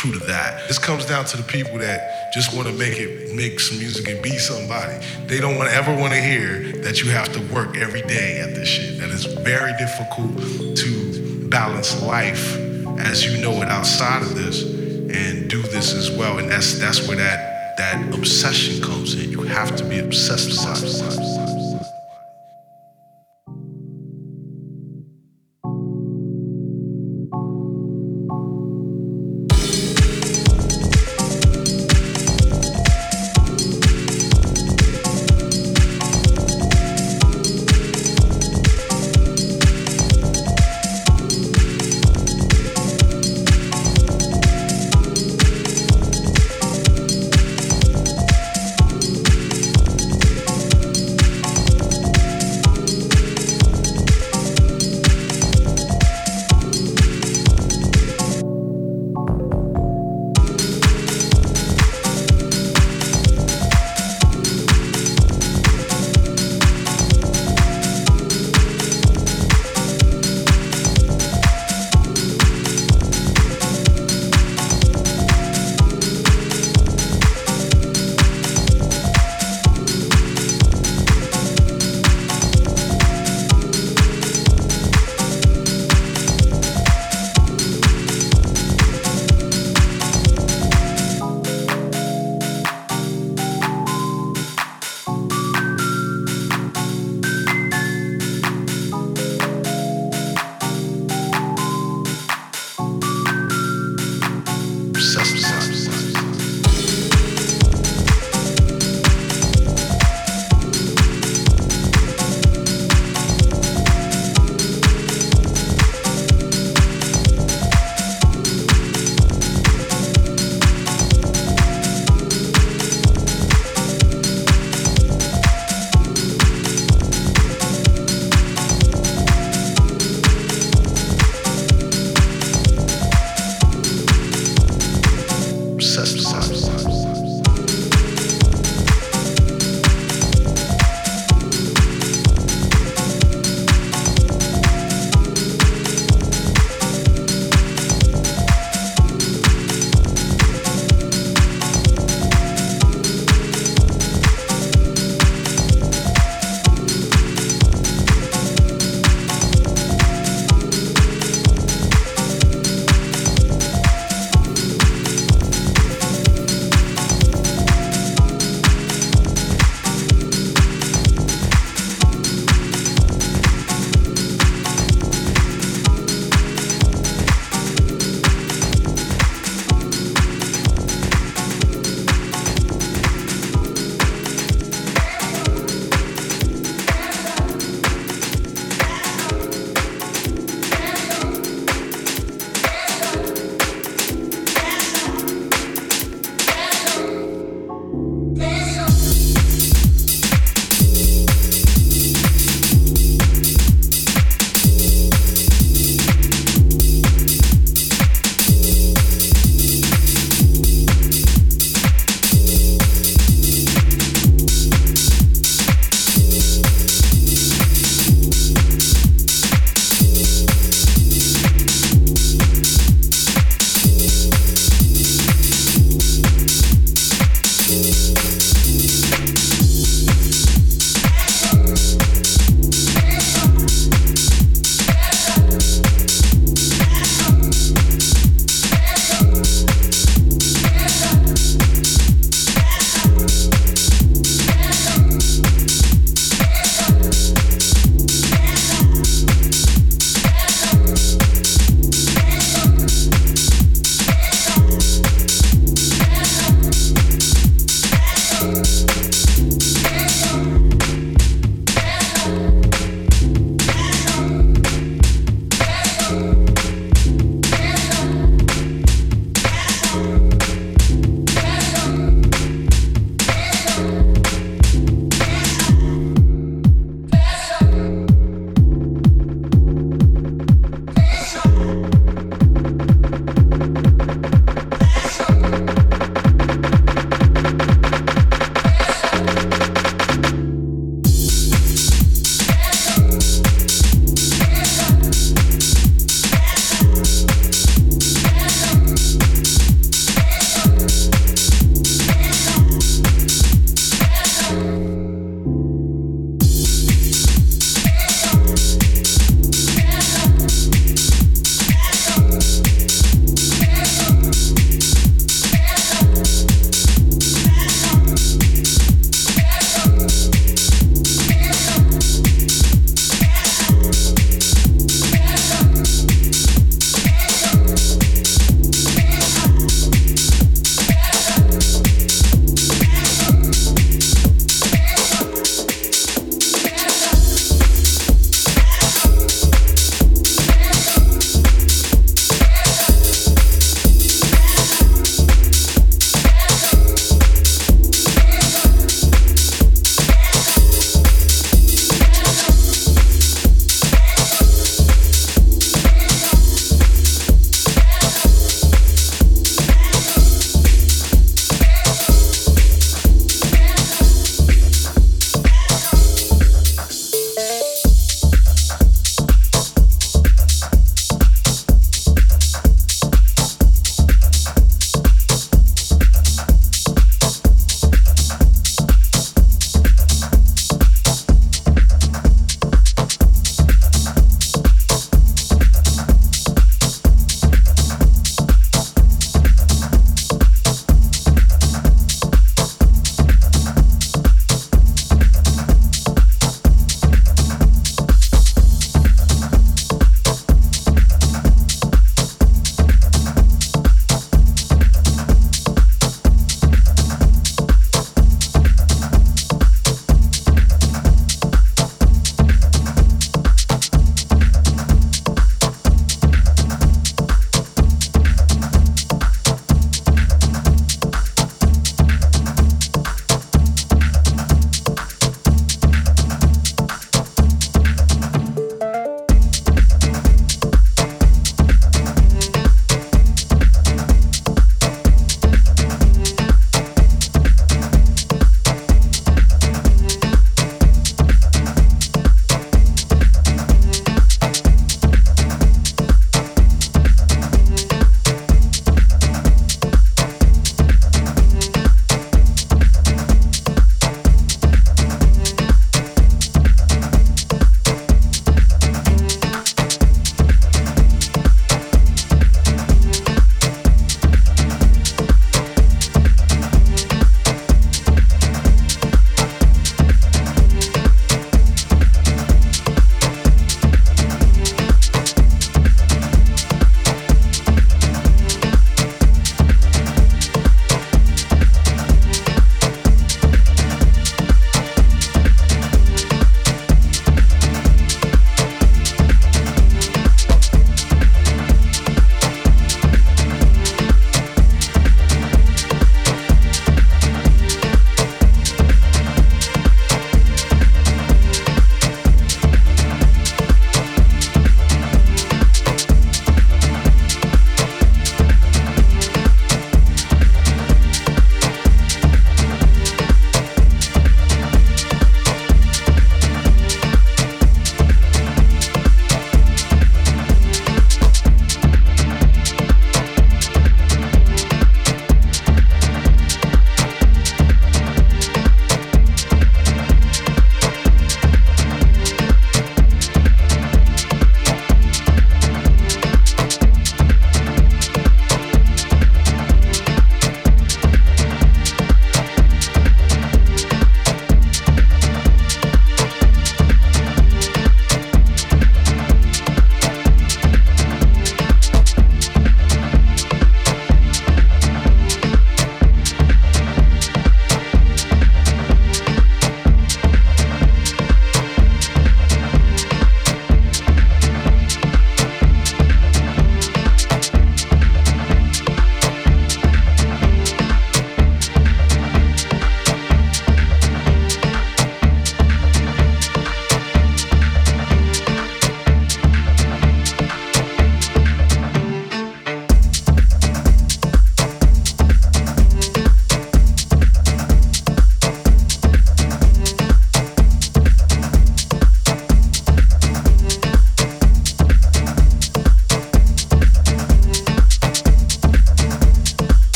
true to that. This comes down to the people that just want to make it, make some music and be somebody. They don't want ever want to hear that you have to work every day at this shit. That is very difficult to balance life as you know it outside of this and do this as well. And that's that's where that that obsession comes in. You have to be obsessed with.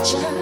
fragile.